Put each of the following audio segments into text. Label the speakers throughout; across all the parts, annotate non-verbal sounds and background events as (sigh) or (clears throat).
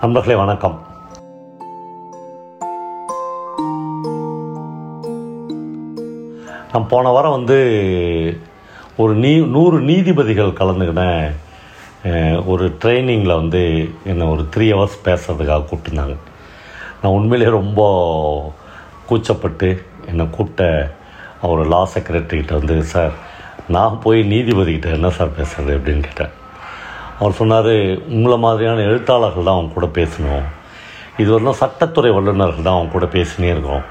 Speaker 1: நண்பர்களே வணக்கம். நான் போன வாரம் வந்து ஒரு நீ நூறு நீதிபதிகள் கலந்துக்கின ஒரு ட்ரைனிங்கில் வந்து என்னை ஒரு த்ரீ ஹவர்ஸ் பேசுறதுக்காக கூப்பிட்டுருந்தாங்க. நான் உண்மையிலேயே ரொம்ப கூச்சப்பட்டு என்னை கூப்பிட்ட அவர் லா செக்ரட்டரிகிட்ட வந்து சார் நான் போய் நீதிபதிக்கிட்ட என்ன சார் பேசுறது? அப்படின்னு கேட்டேன். அவர் சொன்னார் உங்களை மாதிரியான எழுத்தாளர்கள் தான் அவங்க கூட பேசணும். வந்து சட்டத்துறை வல்லுநர்கள் தான் அவங்க கூட பேசினே இருக்கோம்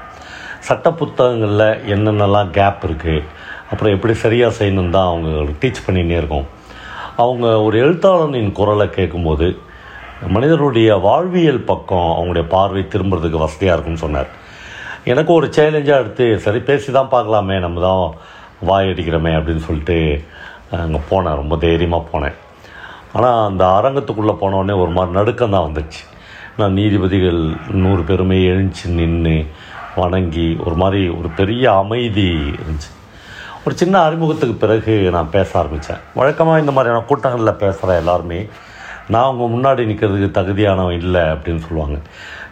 Speaker 1: சட்ட புத்தகங்களில் என்னென்னலாம் கேப் இருக்குது அப்புறம் எப்படி சரியாக செய்யணும் தான் அவங்க டீச் பண்ணினே இருக்கோம். அவங்க ஒரு எழுத்தாளனின் குரலை கேட்கும்போது மனிதனுடைய வாழ்வியல் பக்கம் அவங்களுடைய பார்வை திரும்புறதுக்கு வசதியாக இருக்கும்னு சொன்னார். எனக்கு ஒரு சேலஞ்சாக எடுத்து சரி பேசி தான் பார்க்கலாமே நம்ம தான் வாய் அடிக்கிறோமே அப்படின்னு சொல்லிட்டு அங்கே போனேன் ரொம்ப தைரியமாக போனேன். ஆனால் அந்த அரங்கத்துக்குள்ளே போனோடனே ஒரு மாதிரி நடுக்கம் தான் வந்துச்சு. நான் நீதிபதிகள் நூறு பேருமே எழுந்துச்சு நின்று வணங்கி ஒரு மாதிரி ஒரு பெரிய அமைதி இருந்துச்சு. ஒரு சின்ன அறிமுகத்துக்கு பிறகு நான் பேச ஆரம்பித்தேன் வழக்கமாக இந்த மாதிரியான கூட்டங்களில் பேசுகிற எல்லாருமே நான் அவங்க முன்னாடி நிற்கிறதுக்கு தகுதியானவன் இல்லை அப்படின்னு சொல்லுவாங்க.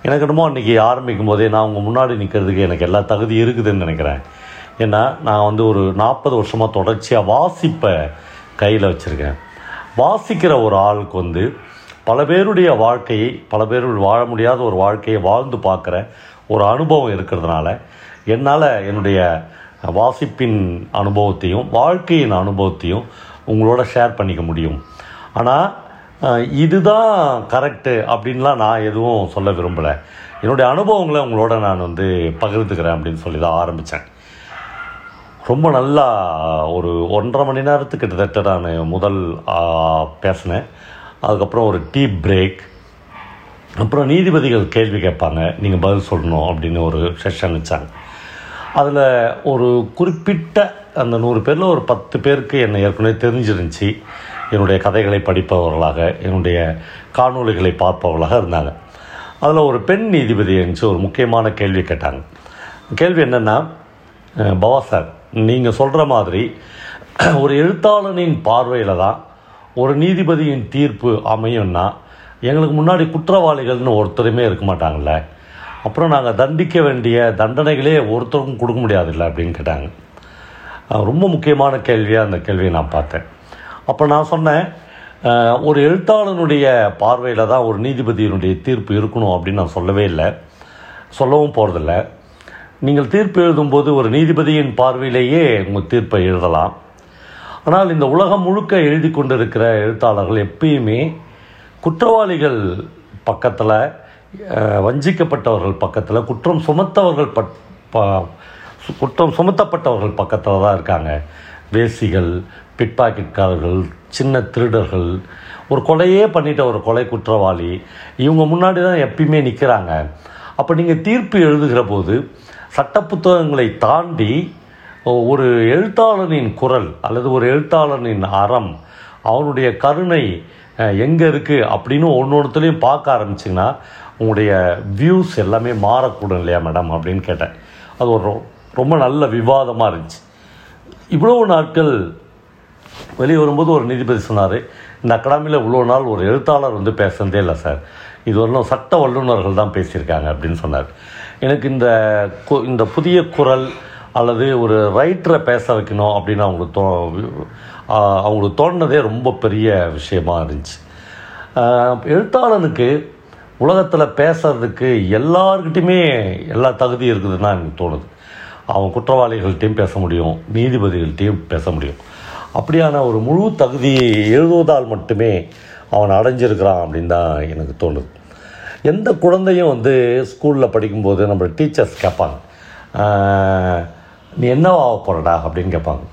Speaker 1: எனக்கு என்னமோ அன்றைக்கி ஆரம்பிக்கும் போதே நான் உங்கள் முன்னாடி நிற்கிறதுக்கு எனக்கு எல்லா தகுதி இருக்குதுன்னு நினைக்கிறேன். ஏன்னா நான் வந்து ஒரு நாற்பது வருஷமாக தொடர்ச்சியாக வாசிப்பை கையில் வச்சுருக்கேன். வாசிக்கிற ஒரு ஆளுக்கு வந்து பல பேருடைய வாழ்க்கையை பல பேர் வாழ முடியாத ஒரு வாழ்க்கையை வாழ்ந்து பார்க்குற ஒரு அனுபவம் இருக்கிறதுனால என்னால் என்னுடைய வாசிப்பின் அனுபவத்தையும் வாழ்க்கையின் அனுபவத்தையும் உங்களோட ஷேர் பண்ணிக்க முடியும். ஆனால் இதுதான் கரெக்டு அப்படின்லாம் நான் எதுவும் சொல்ல விரும்பலை. என்னுடைய அனுபவங்களை உங்களோட நான் வந்து பகிர்ந்துக்கிறேன் அப்படின்னு சொல்லி தான் ஆரம்பித்தேன் ரொம்ப நல்லா ஒரு ஒன்றரை மணி நேரத்துக்கு கிட்டத்தட்ட நான் முதல் பேசினேன். அதுக்கப்புறம் ஒரு டீ பிரேக். அப்புறம் நீதிபதிகள் கேள்வி கேட்பாங்க நீங்கள் பதில் சொல்லணும் அப்படின்னு ஒரு செஷன் வச்சாங்க. அதில் ஒரு குறிப்பிட்ட அந்த நூறு பேரில் ஒரு பத்து பேருக்கு என்னை ஏற்கனவே தெரிஞ்சிருந்துச்சு. என்னுடைய கதைகளை படிப்பவர்களாக என்னுடைய காணொளிகளை பார்ப்பவர்களாக இருந்தாங்க. அதில் ஒரு பெண் நீதிபதி இருந்துச்சு ஒரு முக்கியமான கேள்வி கேட்டாங்க. கேள்வி என்னென்னா பவா சார் நீங்கள் சொல்கிற மாதிரி (clears throat) ஒரு எழுத்தாளனின் பார்வையில் தான் ஒரு நீதிபதியின் தீர்ப்பு அமையும்னா எங்களுக்கு முன்னாடி குற்றவாளிகள்னு ஒருத்தருமே இருக்க மாட்டாங்கள்ல அப்புறம் நாங்கள் தண்டிக்க வேண்டிய தண்டனைகளே ஒருத்தருக்கும் கொடுக்க முடியாதுல்ல அப்படின்னு கேட்டாங்க. ரொம்ப முக்கியமான கேள்வியாக அந்த கேள்வியை நான் பார்த்தேன். அப்போ நான் சொன்னேன் ஒரு எழுத்தாளனுடைய பார்வையில் தான் ஒரு நீதிபதியினுடைய தீர்ப்பு இருக்கணும் அப்படின்னு நான் சொல்லவே இல்லை. சொல்லவும் போகிறதில்ல நீங்கள் தீர்ப்பு எழுதும்போது ஒரு நீதிபதியின் பார்வையிலேயே உங்கள் தீர்ப்பை எழுதலாம். ஆனால் இந்த உலகம் முழுக்க எழுதி கொண்டிருக்கிற எழுத்தாளர்கள் எப்பயுமே குற்றவாளிகள் பக்கத்தில் வஞ்சிக்கப்பட்டவர்கள் பக்கத்தில் குற்றம் சுமத்தவர்கள் பட் ப- சு- குற்றம் சுமத்தப்பட்டவர்கள் பக்கத்தில் தான் இருக்காங்க. வேசிகள் பிட்பாக்கெட்காரர்கள் சின்ன திருடர்கள் ஒரு கொலையே பண்ணிட்ட ஒரு கொலை குற்றவாளி இவங்க முன்னாடி தான் எப்பயுமே நிற்கிறாங்க அப்போ நீங்கள் தீர்ப்பு எழுதுகிற போது சட்ட புத்தகங்களை தாண்டி ஒரு எழுத்தாளனின் குரல் அல்லது ஒரு எழுத்தாளனின் அறம் அவனுடைய கருணை எங்கே இருக்குது அப்படின்னு ஒன்று ஒன்றுத்துலேயும் பார்க்க ஆரம்பிச்சிங்கன்னா உங்களுடைய வியூஸ் எல்லாமே மாறக்கூடும் இல்லையா மேடம் அப்படின்னு கேட்டேன். அது ஒரு ரொ- ரொம்ப நல்ல விவாதமாக இருந்துச்சு. இவ்வளவு நாட்கள் வெளியே வரும்போது ஒரு நீதிபதி சொன்னார் இந்த அகாடமியில் இவ்வளோ நாள் ஒரு எழுத்தாளர் வந்து பேசுனதே இல்லை சார். இது வரலும் சட்ட வல்லுநர்கள் தான் பேசியிருக்காங்க அப்படின்னு சொன்னார். எனக்கு இந்த கு- இந்த புதிய குரல் அல்லது ஒரு ரைட்டரை பேச வைக்கணும் அப்படின்னு அவங்களுக்கு தோ அவங்களுக்கு தோணுனதே ரொம்ப பெரிய விஷயமா இருந்துச்சு. எழுத்தாளனுக்கு உலகத்தில் பேசுறதுக்கு எல்லாருக்கிட்டையுமே எல்லா தகுதி இருக்குதுன்னு எனக்கு தோணுது. அவன் குற்றவாளிகள்கிட்டையும் பேச முடியும் நீதிபதிகள்கிட்டையும் பேச முடியும். அப்படியான ஒரு முழு தகுதியை எழுதுவதால் மட்டுமே அவன் அடைஞ்சிருக்கிறான் அப்படின்னு தான் எனக்கு தோணுது. எந்த குழந்தையும் வந்து ஸ்கூலில் படிக்கும்போது நம்ம டீச்சர்ஸ் கேட்பாங்க. நீ என்னவா ஆக போகிறடா அப்படின்னு கேட்பாங்க.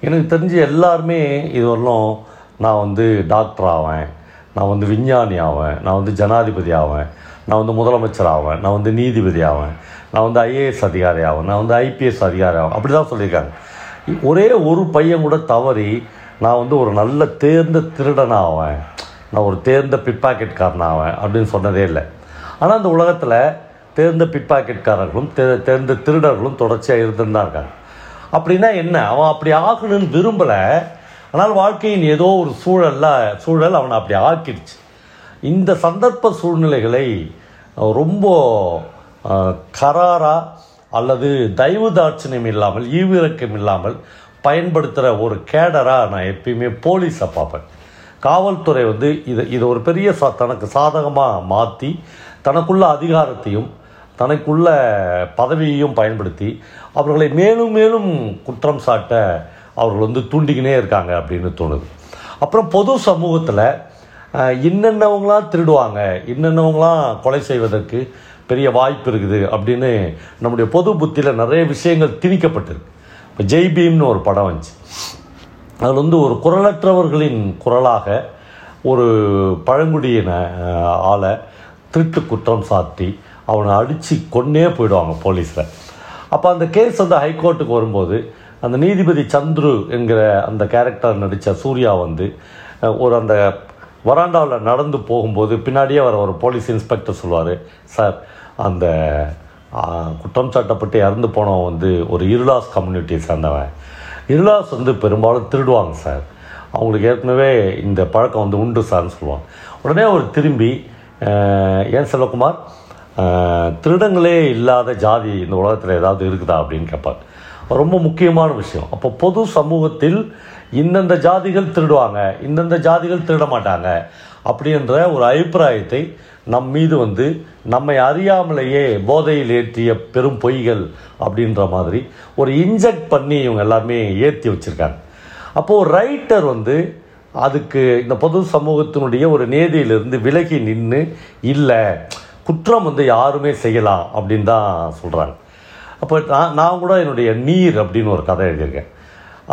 Speaker 1: எனக்கு தெரிஞ்சு எல்லாருமே இது வரலும் நான் வந்து டாக்டர் ஆவேன். நான் வந்து விஞ்ஞானி ஆவேன். நான் வந்து ஜனாதிபதி ஆவேன். நான் வந்து முதலமைச்சர் ஆவேன். நான் வந்து நீதிபதி ஆவேன். நான் வந்து ஐஏஎஸ் அதிகாரி ஆவேன். நான் வந்து ஐபிஎஸ் அதிகாரி ஆவேன். அப்படி தான் சொல்லியிருக்காங்க. ஒரே ஒரு பையன் கூட தவறி நான் வந்து ஒரு நல்ல தேர்ந்த திருடன் ஆவேன் நான் ஒரு தேர்ந்த பிட்பாக்கெட்காரன் ஆவேன் அப்படின்னு சொன்னதே இல்லை. ஆனால் அந்த உலகத்தில் தேர்ந்த பிட்பாக்கெட்காரர்களும் தே தேர்ந்த திருடர்களும் தொடர்ச்சியாக இருந்துன்னு தான் இருக்காங்க. அப்படின்னா என்ன? அவன் அப்படி ஆகணும்னு விரும்பலை. ஆனால் வாழ்க்கையின் ஏதோ ஒரு சூழல்ல சூழல் அவனை அப்படி ஆக்கிடுச்சு. இந்த சந்தர்ப்ப சூழ்நிலைகளை ரொம்ப கராராக அல்லது தயவு தாட்சணியம் இல்லாமல் ஈவிரக்கம் இல்லாமல் பயன்படுத்துகிற ஒரு கேடராக நான் எப்பயுமே போலீஸை பார்ப்பேன். காவல்துறை வந்து இது இது ஒரு பெரிய சா தனக்கு சாதகமாக மாற்றி தனக்குள்ள அதிகாரத்தையும் தனக்குள்ள பதவியையும் பயன்படுத்தி அவர்களை மேலும் மேலும் குற்றம் சாட்ட அவர்கள் வந்து தூண்டிக்கினே இருக்காங்க அப்படின்னு தோணுது. அப்புறம் பொது சமூகத்தில் இன்னென்னவங்களாம் திருடுவாங்க இன்னென்னவங்களாம் கொலை செய்வதற்கு பெரிய வாய்ப்பு இருக்குது அப்படின்னு நம்முடைய பொது புத்தியில் நிறைய விஷயங்கள் திணிக்கப்பட்டிருக்கு. இப்போ ஜெய் பீம்னு ஒரு படம் வந்துச்சு. அதில் வந்து ஒரு குரலற்றவர்களின் குரலாக ஒரு பழங்குடியின ஆளை திருட்டு குற்றம் சாட்டி அவனை அடித்து கொன்னே போயிடுவாங்க போலீஸில். அப்போ அந்த கேஸ் வந்து ஹைகோர்ட்டுக்கு வரும்போது அந்த நீதிபதி சந்துரு என்கிற அந்த கேரக்டர் நடித்த சூர்யா வந்து ஒரு அந்த வராண்டாவில் நடந்து போகும்போது பின்னாடியே வர ஒரு போலீஸ் இன்ஸ்பெக்டர் சொல்லுவார் சார் அந்த குற்றம் சாட்டப்பட்டு இறந்து போனவன் வந்து ஒரு இருளாஸ் கம்யூனிட்டியை சேர்ந்தவன். இருளாஸ் வந்து பெரும்பாலும் திருடுவாங்க சார். அவங்களுக்கு ஏற்கனவே இந்த பழக்கம் வந்து உண்டு சார்னு சொல்லுவாங்க. உடனே அவர் திரும்பி ஏன் செல்வகுமார்? திருடங்களே இல்லாத ஜாதி இந்த உலகத்தில் ஏதாவது இருக்குதா அப்படின்னு கேட்பார் ரொம்ப முக்கியமான விஷயம். அப்போ பொது சமூகத்தில் இந்தந்த ஜாதிகள் திருடுவாங்க இந்தந்த ஜாதிகள் திருட மாட்டாங்க அப்படின்ற ஒரு அபிப்பிராயத்தை நம் மீது வந்து நம்மை அறியாமலேயே போதையில் ஏற்றிய பெரும் பொய்கள் அப்படின்ற மாதிரி ஒரு இன்ஜெக்ட் பண்ணி இவங்க எல்லாருமே ஏற்றி வச்சுருக்காங்க. அப்போது ரைட்டர் வந்து அதுக்கு இந்த பொது சமூகத்தினுடைய ஒரு நேதியிலிருந்து விலகி நின்று இல்லை குற்றம் வந்து யாருமே செய்யலாம் அப்படின்னு தான் சொல்கிறாங்க அப்போ நான் நான் கூட என்னுடைய நீர் அப்படின்னு ஒரு கதை எழுதியிருக்கேன்.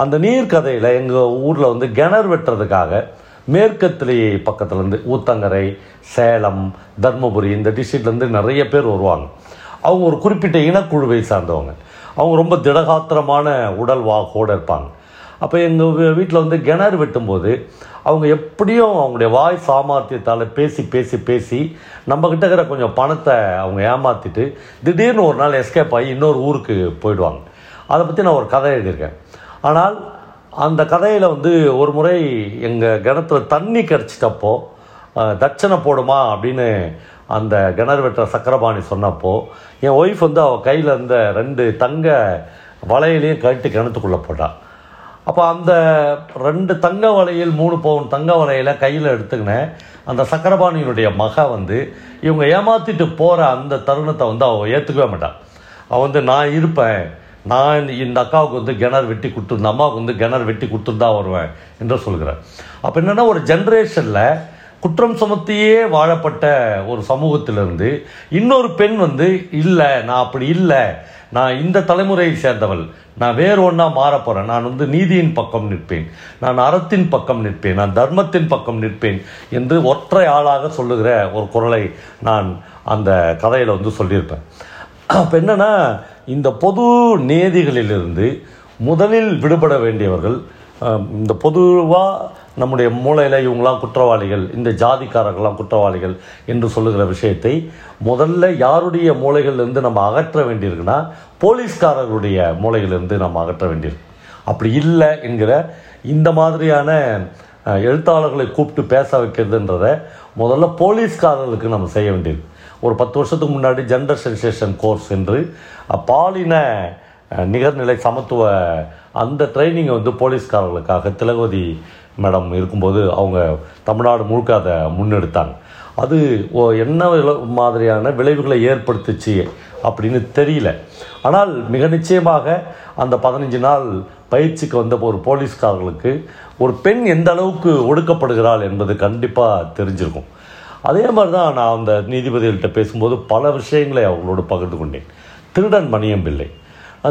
Speaker 1: அந்த நீர் கதையில் எங்கள் ஊரில் வந்து கிணறு வெட்டுறதுக்காக மேற்கத்திலேயே பக்கத்துலேருந்து ஊத்தங்கரை சேலம் தர்மபுரி இந்த டிஸ்ட்ரிக்ட்லேருந்து நிறைய பேர் வருவாங்க. அவங்க ஒரு குறிப்பிட்ட இனக்குழுவை சார்ந்தவங்க. அவங்க ரொம்ப திடகாத்திரமான உடல் வாக்கோடு இருப்பாங்க. அப்போ எங்கள் வீட்டில் வந்து கிணறு வெட்டும்போது அவங்க எப்படியும் அவங்களுடைய வாய் சாமர்த்தியத்தால் பேசி பேசி பேசி நம்மக்கிட்ட இருக்கிற கொஞ்சம் பணத்தை அவங்க ஏமாற்றிட்டு திடீர்னு ஒரு நாள் எஸ்கேப் ஆகி இன்னொரு ஊருக்கு போயிடுவாங்க. அதை பற்றி நான் ஒரு கதை எழுதியிருக்கேன். ஆனால் அந்த கதையில் வந்து ஒரு முறை எங்கள் கிணத்துல தண்ணி கிடச்சிட்டப்போ தட்சணை போடுமா அப்படின்னு அந்த கிணறு வெட்டுற சக்கரபாணி சொன்னப்போ என் ஒய்ஃப் வந்து அவள் கையில் இருந்த ரெண்டு தங்க வளையலையும் கழட்டி கிணத்துக்குள்ளே போட்டாள் அப்போ அந்த ரெண்டு தங்க வளையல் மூணு பவுன் தங்க வளையல கையில் எடுத்துக்கினேன் அந்த சக்கரபாணியினுடைய மக வந்து இவங்க ஏமாற்றிட்டு போகிற அந்த தருணத்தை வந்து அவள் ஏற்றுக்கவே மாட்டாள் அவள் வந்து நான் இருப்பேன் நான் இந்த- அக்காவுக்கு வந்து கிணறு வெட்டி கொடுத்து இந்த அம்மாவுக்கு வந்து கிணறு வெட்டி கொடுத்துட்டு தான் வருவேன் என்று சொல்கிறேன் அப்போ என்னென்னா ஒரு ஜென்ரேஷனில் குற்றம் சுமத்தியே வாழப்பட்ட ஒரு சமூகத்திலிருந்து இன்னொரு பெண் வந்து இல்லை நான் அப்படி இல்லை. நான் இந்த தலைமுறையை சேர்ந்தவள். நான் வேறு ஒன்றா மாறப் போகிறேன் நான் வந்து நீதியின் பக்கம் நிற்பேன். நான் அறத்தின் பக்கம் நிற்பேன். நான் தர்மத்தின் பக்கம் நிற்பேன் என்று ஒற்றை ஆளாக சொல்லுகிற ஒரு குரலை நான் அந்த கதையில் வந்து சொல்லியிருப்பேன். அப்போ என்னென்னா இந்த பொது நேதிகளிலிருந்து முதலில் விடுபட வேண்டியவர்கள் இந்த பொதுவாக நம்முடைய மூளையில் இவங்களாம் குற்றவாளிகள் இந்த ஜாதிக்காரர்கள்லாம் குற்றவாளிகள் என்று சொல்லுகிற விஷயத்தை முதல்ல யாருடைய மூளைகளிலிருந்து நம்ம அகற்ற வேண்டியிருக்குன்னா போலீஸ்காரர்களுடைய மூளைகளிலிருந்து நம்ம அகற்ற வேண்டியிருக்கு. அப்படி இல்லை என்கிற இந்த மாதிரியான எழுத்தாளர்களை கூப்பிட்டு பேச வைக்கிறதுன்றத முதல்ல போலீஸ்காரர்களுக்கு நம்ம செய்ய வேண்டியிருக்கு. ஒரு பத்து வருஷத்துக்கு முன்னாடி ஜெண்டர் சென்சேஷன் கோர்ஸ் என்று பாலின நிகர்நிலை சமத்துவ அந்த ட்ரைனிங்கை வந்து போலீஸ்காரர்களுக்காக திலகவதி மேடம் இருக்கும்போது அவங்க தமிழ்நாடு முழுக்க அதை முன்னெடுத்தாங்க. அது ஓ என்ன மாதிரியான விளைவுகளை ஏற்படுத்துச்சு அப்படின்னு தெரியல. ஆனால் மிக நிச்சயமாக அந்த பதினஞ்சு நாள் பயிற்சிக்கு வந்த ஒரு போலீஸ்காரர்களுக்கு ஒரு பெண் எந்த அளவுக்கு ஒடுக்கப்படுகிறாள் என்பது கண்டிப்பாக தெரிஞ்சிருக்கும். அதே மாதிரி தான் நான் அந்த நீதிபதிகள்கிட்ட பேசும்போது பல விஷயங்களை அவங்களோடு பகிர்ந்து கொண்டேன். திருடன் மணியம் பிள்ளை.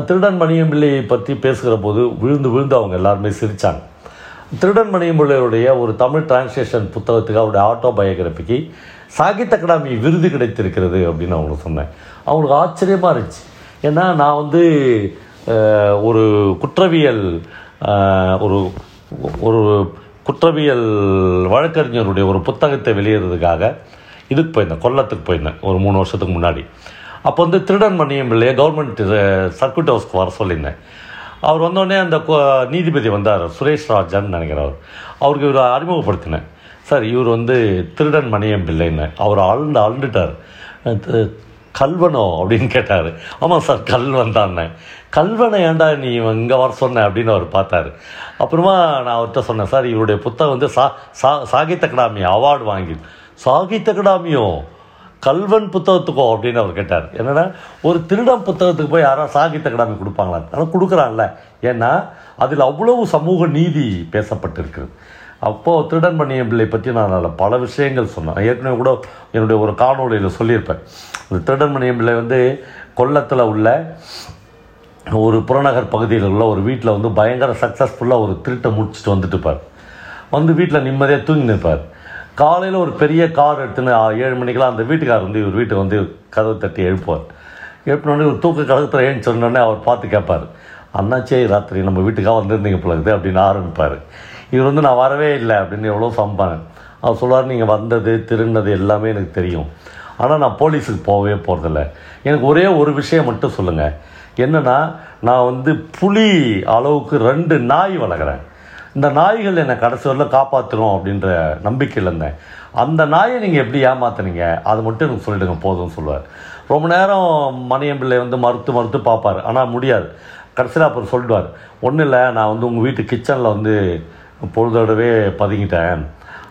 Speaker 1: திருடன் மணியம் பிள்ளையை பற்றி பேசுகிற போது விழுந்து விழுந்து அவங்க எல்லாருமே சிரித்தாங்க திருடன் மணியம் பிள்ளையுடைய ஒரு தமிழ் டிரான்ஸ்லேஷன் புத்தகத்துக்கு அவருடைய ஆட்டோபயோகிராஃபிக்கு சாகித்ய அகாடமி விருது கிடைத்திருக்கிறது அப்படின்னு அவங்களுக்கு சொன்னேன் அவங்களுக்கு ஆச்சரியமாக இருந்துச்சு. ஏன்னா நான் வந்து ஒரு குற்றவியல் ஒரு ஒரு குற்றவியல் வழக்கறிஞருடைய ஒரு புத்தகத்தை வெளியிடுறதுக்காக இதுக்கு போயிருந்தேன் கொல்லத்துக்கு போயிருந்தேன் ஒரு மூணு வருஷத்துக்கு முன்னாடி. அப்போ வந்து திருடன் மணியம் பிள்ளையை கவர்மெண்ட் சர்க்கியூட் ஹவுஸ்க்கு வர சொல்லியிருந்தேன். அவர் வந்தோடனே அந்த நீதிபதி வந்தார் சுரேஷ் ராஜன் நினைக்கிறவர் அவருக்கு இவரை அறிமுகப்படுத்தினேன். சார் இவர் வந்து திருடன் மணியம் பிள்ளைன்னு அவர் ஆழ்ந்து ஆழ்ந்துட்டார். கல்வனோ அப்படின்னு கேட்டார். ஆமாம் சார் கல்வன் தானே. கல்வனை ஏன்டா நீ இங்கே வர சொன்ன அப்படின்னு அவர் பார்த்தாரு. அப்புறமா நான் அவர்கிட்ட சொன்னேன் சார் இவருடைய புத்தகம் வந்து சா சா சாகித்ய அகாடமி அவார்டு வாங்கி சாகித்ய அகாடமியோ கல்வன் புத்தகத்துக்கோ? அப்படின்னு அவர் கேட்டார். என்னென்னா ஒரு திருடம் புத்தகத்துக்கு போய் யாராவது சாகித்ய அகாடமி கொடுப்பாங்களா ஆனால் கொடுக்குறான்ல. ஏன்னா அதில் அவ்வளவு சமூக நீதி பேசப்பட்டிருக்கிறது. அப்போது திருடன் மணியம் பிள்ளை பற்றி நான் அதில் பல விஷயங்கள் சொன்னேன். ஏற்கனவே கூட என்னுடைய ஒரு காணொளியில் சொல்லியிருப்பேன். இந்த திருடன் மணியம் பிள்ளை வந்து கொல்லத்தில் உள்ள ஒரு புறநகர் பகுதியில் உள்ள ஒரு வீட்டில் வந்து பயங்கர சக்ஸஸ்ஃபுல்லாக ஒரு திருட்டை முடிச்சுட்டு வந்துட்டு இருப்பார். வந்து வீட்டில் நிம்மதியாக தூங்கி நிற்பார் காலையில் ஒரு பெரிய கார் எடுத்துன்னு ஏழு மணிக்கெல்லாம் அந்த வீட்டுக்கார் வந்து இவர் வீட்டுக்கு வந்து கதவு தட்டி எழுப்புவார். எழுப்பினோடனே ஒரு தூக்க கழகத்தில் ஏன்னு சொன்னோடனே அவர் பார்த்து கேட்பார் அண்ணாச்சே ராத்திரி நம்ம வீட்டுக்காக வந்திருந்தீங்க போல அப்படின்னு ஆரம்பிப்பார். இவர் வந்து நான் வரவே இல்லை அப்படின்னு எவ்வளோ சம்பானேன் அவர் சொல்லுவார் நீங்கள் வந்தது திருந்தது எல்லாமே எனக்கு தெரியும். ஆனால் நான் போலீஸுக்கு போகவே போகிறதில்ல எனக்கு ஒரே ஒரு விஷயம் மட்டும் சொல்லுங்கள் என்னென்னா நான் வந்து புலி அளவுக்கு ரெண்டு நாய் வளர்க்குறேன். இந்த நாய்கள் என்னை கடைசி வரல காப்பாற்றிடும் அப்படின்ற நம்பிக்கையில் இருந்தேன். அந்த நாயை நீங்கள் எப்படி ஏமாத்துனீங்க? அதை மட்டும் எனக்கு சொல்லிடுங்க போதும்னு சொல்லுவார் ரொம்ப நேரம் மணியம் பிள்ளை வந்து மறுத்து மறுத்து பார்ப்பார். ஆனால் முடியாது. கடைசியில் அப்புறம் சொல்லிடுவார். ஒன்றும் இல்லை நான் வந்து உங்கள் வீட்டு கிச்சனில் வந்து பொழுதோடவே பதுங்கிட்டேன்.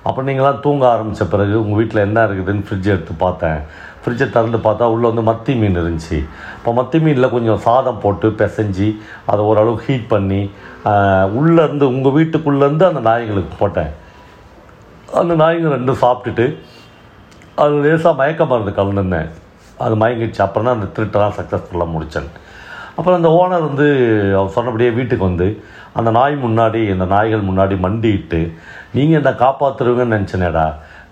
Speaker 1: அப்புறம் நீங்களாம் தூங்க ஆரம்பித்த பிறகு உங்கள் வீட்டில் என்ன இருக்குதுன்னு ஃப்ரிட்ஜ் எடுத்து பார்த்தேன். ஃப்ரிட்ஜை திறந்து பார்த்தா உள்ளே வந்து மத்தி மீன் இருந்துச்சு. இப்போ மத்தி மீனில் கொஞ்சம் சாதம் போட்டு பிசைஞ்சு அதை ஓரளவுக்கு ஹீட் பண்ணி உள்ளேருந்து உங்கள் வீட்டுக்குள்ளேருந்து அந்த நாய்களுக்கு போட்டேன். அந்த நாய்ங்க ரெண்டும் சாப்பிட்டுட்டு அது லேசாக மயக்க மருந்து கலந்துருந்தேன். அது மயங்கிடுச்சு. அப்புறம் தான் அந்த திருட்டெல்லாம் சக்ஸஸ்ஃபுல்லாக முடித்தேன் அப்புறம் அந்த ஓனர் வந்து அவர் சொன்னபடியே வீட்டுக்கு வந்து அந்த நாய் முன்னாடி அந்த நாய்கள் முன்னாடி மண்டிட்டு நீங்கள் என்ன காப்பாற்றுருவீங்கன்னு நினச்சினேடா.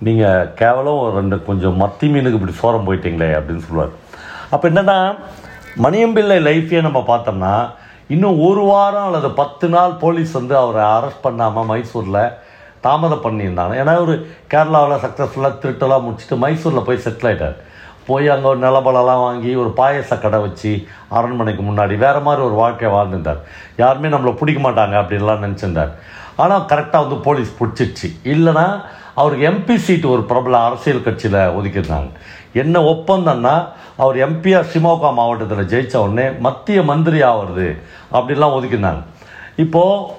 Speaker 1: நீங்கள் கேவலம் ஒரு ரெண்டு கொஞ்சம் மத்தி மீனுக்கு இப்படி சோரம் போயிட்டீங்களே அப்படின்னு சொல்லுவார். அப்போ என்னென்னா மணியம்பிள்ளை லைஃப்பையே நம்ம பார்த்தோம்னா இன்னும் ஒரு வாரம் அல்லது பத்து நாள் போலீஸ் வந்து அவரை அரெஸ்ட் பண்ணாமல் மைசூரில் தாமதம் பண்ணியிருந்தாங்க. ஏன்னா ஒரு கேரளாவில் சக்ஸஸ்ஃபுல்லாக திருட்டெல்லாம் முடிச்சுட்டு மைசூரில் போய் செட்டில் ஆகிட்டார் போய் அங்கே ஒரு நிலபலம்லாம் வாங்கி ஒரு பாயச கடை வச்சு அரண்மனைக்கு முன்னாடி வேறு மாதிரி ஒரு வாழ்க்கையை வாழ்ந்துருந்தார். யாருமே நம்மளை பிடிக்க மாட்டாங்க அப்படின்லாம் நினச்சிருந்தார். ஆனால் கரெக்டாக வந்து போலீஸ் பிடிச்சிடுச்சு இல்லைன்னா அவருக்கு எம்பி சீட் ஒரு பிரபல அரசியல் கட்சியில் ஒதுக்கியிருந்தாங்க. என்ன ஒப்பந்தம்னா அவர் எம்பிஆர் சிமோகா மாவட்டத்தில் ஜெயிச்ச உடனே மத்திய மந்திரி ஆவறது அப்படிலாம் ஒதுக்கியிருந்தாங்க. இப்போது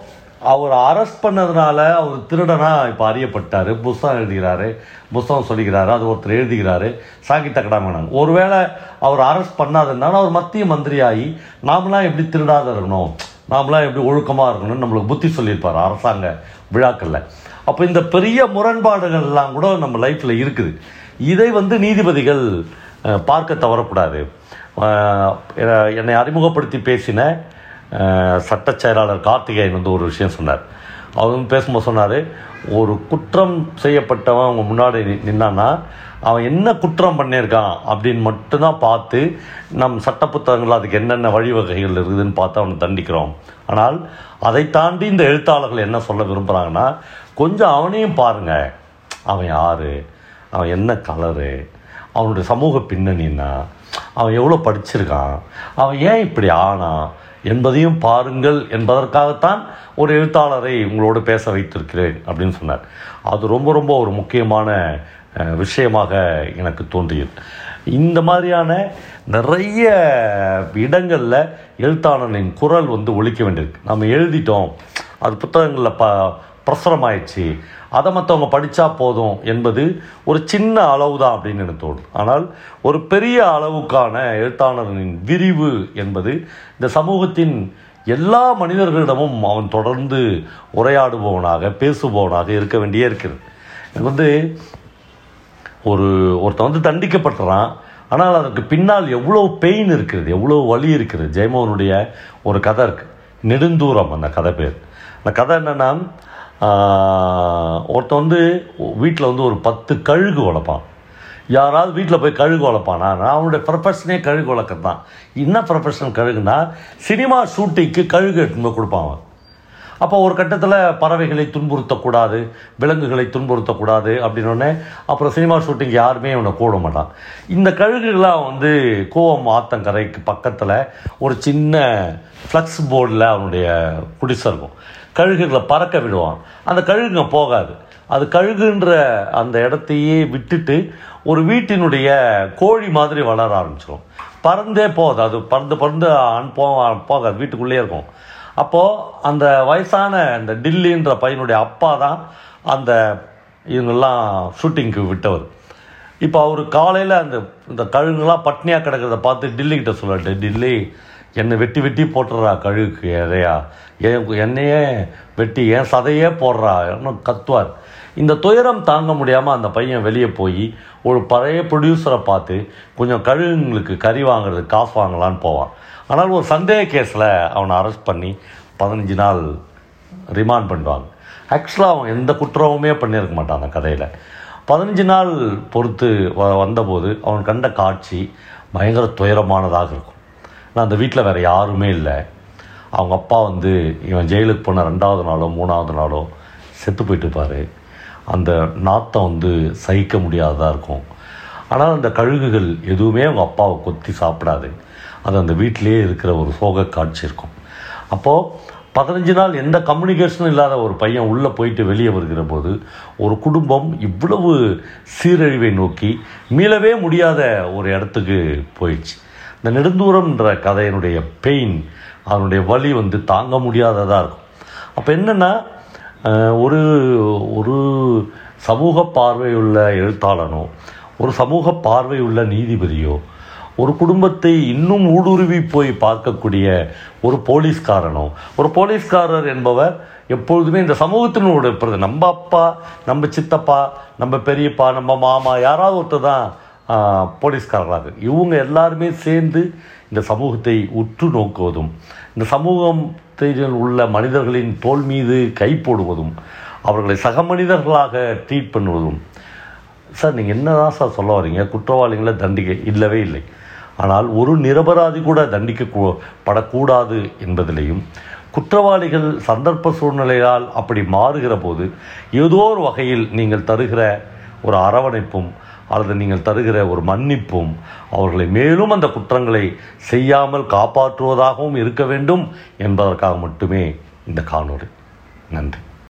Speaker 1: அவர் அரெஸ்ட் பண்ணதுனால அவர் திருடனாக இப்போ அறியப்பட்டார். புஸ்தகம் எழுதுகிறாரு. புஸ்தகம் சொல்லிக்கிறாரு. அது ஒருத்தர் எழுதுகிறாரு. சாங்கி தக்கடாமனாங்க ஒருவேளை அவர் அரெஸ்ட் பண்ணாததுனால அவர் மத்திய மந்திரியாகி நாமளாம் எப்படி திருடாத இருக்கணும்? நாமளாம் எப்படி ஒழுக்கமாக இருக்கணும்னு நம்மளுக்கு புத்தி சொல்லியிருப்பார் அரசாங்க விழாக்களில். அப்போ இந்த பெரிய முரண்பாடுகள்லாம் கூட நம்ம லைஃப்பில் இருக்குது. இதை வந்து நீதிபதிகள் பார்க்க தவறக்கூடாது. என்னை அறிமுகப்படுத்தி பேசின சட்ட செயலாளர் கார்த்திகேயன் வந்து ஒரு விஷயம் சொன்னார். அவர் வந்து பேசும்போது சொன்னார் ஒரு குற்றம் செய்யப்பட்டவன் அவங்க முன்னாடி நின்னான்னா அவன் என்ன குற்றம் பண்ணியிருக்கான்? அப்படின்னு மட்டும்தான் பார்த்து நம் சட்ட புத்தகங்கள் அதுக்கு என்னென்ன வழிவகைகள் இருக்குதுன்னு பார்த்து அவனை தண்டிக்கிறோம். ஆனால் அதை தாண்டி இந்த எழுத்தாளர்கள் என்ன சொல்ல விரும்புகிறாங்கன்னா கொஞ்சம் அவனையும் பாருங்க. அவன் யார்? அவன் என்ன கலரு அவனுடைய சமூக பின்னணின்னா அவன் எவ்வளோ படிச்சிருக்கான்? அவன் ஏன் இப்படி ஆனான்? என்பதையும் பாருங்கள் என்பதற்காகத்தான் ஒரு எழுத்தாளரை உங்களோடு பேச வைத்திருக்கிறேன் அப்படின்னு சொன்னார். அது ரொம்ப ரொம்ப ஒரு முக்கியமான விஷயமாக எனக்கு தோன்றியது. இந்த மாதிரியான நிறைய இடங்களில் எழுத்தாளனின் குரல் வந்து ஒழிக்க வேண்டியிருக்கு. நம்ம எழுதிட்டோம். அது புத்தகங்களில் ப பிரசரமாயிடுச்சு. அதை மற்றவங்க படித்தா போதும் என்பது ஒரு சின்ன அளவு தான் அப்படின்னு எனக்கு தோணுது. ஆனால் ஒரு பெரிய அளவுக்கான எழுத்தாளரின் விரிவு என்பது இந்த சமூகத்தின் எல்லா மனிதர்களிடமும் அவன் தொடர்ந்து உரையாடுபவனாக பேசுபவனாக இருக்க வேண்டியே இருக்கிறது. எனக்கு வந்து ஒரு ஒருத்தன் வந்து தண்டிக்கப்பட்டுறான். ஆனால் அதற்கு பின்னால் எவ்வளோ பெயின் இருக்கிறது எவ்வளோ வலி இருக்கிறது. ஜெயமோகனுடைய ஒரு கதை இருக்குது நெடுந்தூரம் அந்த கதை பேர். அந்த கதை என்னென்னா ஒருத்தன் வந்து வீட்டில் வந்து ஒரு பத்து கழுகு வளர்ப்பான். யாராவது வீட்டில் போய் கழுகு வளர்ப்பானா? நான் அவனுடைய ப்ரொஃபஷனே கழுகு வளர்க்குறது தான் என்ன ப்ரொஃபஷன் கழுகுனா சினிமா ஷூட்டிங்க்கு கழுகு எடுத்துன்னு கொடுப்பான் அவன். அப்போ ஒரு கட்டத்தில் பறவைகளை துன்புறுத்தக்கூடாது விலங்குகளை துன்புறுத்தக்கூடாது அப்படின்னோடனே அப்புறம் சினிமா ஷூட்டிங் யாருமே இவனை கூட மாட்டான். இந்த கழுகுகளாக வந்து கோவம் ஆத்தங்கரைக்கு பக்கத்தில் ஒரு சின்ன ஃப்ளக்ஸ் போர்டில் அவனுடைய குடிசை இருக்கும். கழுகுகளை பறக்க விடுவான். அந்த கழுகுங்க போகாது. அது கழுகுன்ற அந்த இடத்தையே விட்டுட்டு ஒரு வீட்டினுடைய கோழி மாதிரி வளர ஆரம்பிச்சிடும் பறந்தே போகாது. அது பறந்து பறந்து ஆண் போ போகாது. வீட்டுக்குள்ளேயே இருக்கும். அப்போது அந்த வயசான அந்த டில்லின்ற பையனுடைய அப்பா தான் அந்த இவங்கெல்லாம் ஷூட்டிங்க்கு விட்டவர். இப்போ அவர் காலையில் அந்த இந்த கழுகுலாம் பட்னியாக கிடக்கிறத பார்த்து டில்லிக்கிட்ட சொல்லட்டு டில்லி என்னை வெட்டி வெட்டி போட்டுறா கழுகுக்கு எதையா? என் என்னையே வெட்டி என் சதையே போடுறா இன்னும் கத்துவார். இந்த துயரம் தாங்க முடியாமல் அந்த பையன் வெளியே போய் ஒரு பழைய ப்ரொடியூசரை பார்த்து கொஞ்சம் கழுகுங்களுக்கு கறி வாங்குறதுக்கு காசு வாங்கலான்னு போவான். ஆனால் ஒரு சந்தேக கேஸில் அவனை அரெஸ்ட் பண்ணி பதினஞ்சு நாள் ரிமாண்ட் பண்ணுவாங்க ஆக்சுவலாக அவன் எந்த குற்றமுமே பண்ணியிருக்க மாட்டான் அந்த கதையில். பதினஞ்சு நாள் பொறுத்து வ வந்தபோது அவன் கண்ட காட்சி பயங்கர துயரமானதாக இருக்கும். ஆனால் அந்த வீட்டில் வேறு யாருமே இல்லை. அவங்க அப்பா வந்து இவன் ஜெயிலுக்கு போன ரெண்டாவது நாளோ மூணாவது நாளோ செத்து போயிட்டுப்பார். அந்த நாத்தம் வந்து சகிக்க முடியாததாக இருக்கும். ஆனால் அந்த கழுகுகள் எதுவுமே அவங்க அப்பாவை கொத்தி சாப்பிடாது. அது அந்த வீட்டிலேயே இருக்கிற ஒரு சோக காட்சி இருக்கும். அப்போது பதினஞ்சு நாள் எந்த கம்யூனிகேஷனும் இல்லாத ஒரு பையன் உள்ளே போயிட்டு வெளியே வருகிற போது ஒரு குடும்பம் இவ்வளவு சீரழிவை நோக்கி மீளவே முடியாத ஒரு இடத்துக்கு போயிடுச்சு. இந்த நெடுந்தூரம்ன்ற கதையினுடைய பெயின் அதனுடைய வலி வந்து தாங்க முடியாததாக இருக்கும். அப்போ என்னென்னா ஒரு ஒரு சமூக பார்வையுள்ள எழுத்தாளனோ ஒரு சமூக பார்வையுள்ள நீதிபதியோ ஒரு குடும்பத்தை இன்னும் ஊடுருவி போய் பார்க்கக்கூடிய ஒரு போலீஸ்காரனோ ஒரு போலீஸ்காரர் என்பவர் எப்பொழுதுமே இந்த சமூகத்தினோட நம்ம அப்பா நம்ம சித்தப்பா நம்ம பெரியப்பா நம்ம மாமா யாராவது ஒருத்தர் தான் போலீஸ்காரர்களாக இவங்க எல்லாருமே சேர்ந்து இந்த சமூகத்தை உற்று நோக்குவதும் இந்த சமூகத்தில் உள்ள மனிதர்களின் தோல் மீது கை போடுவதும் அவர்களை சக மனிதர்களாக ட்ரீட் பண்ணுவதும். சார் நீங்கள் என்ன தான் சார் சொல்ல வரீங்க குற்றவாளிகளை தண்டிக்க இல்லவே இல்லை. ஆனால் ஒரு நிரபராதி கூட தண்டிக்க படக்கூடாது என்பதிலையும் குற்றவாளிகள் சந்தர்ப்ப சூழ்நிலையால் அப்படி மாறுகிற போது ஏதோ ஒரு வகையில் நீங்கள் தருகிற ஒரு அரவணைப்பும் அல்லது நீங்கள் தருகிற ஒரு மன்னிப்பும் அவர்களை மேலும் அந்த குற்றங்களை செய்யாமல் காப்பாற்றுவதாகவும் இருக்க வேண்டும் என்பதற்காக மட்டுமே இந்த காணொளி. நன்றி.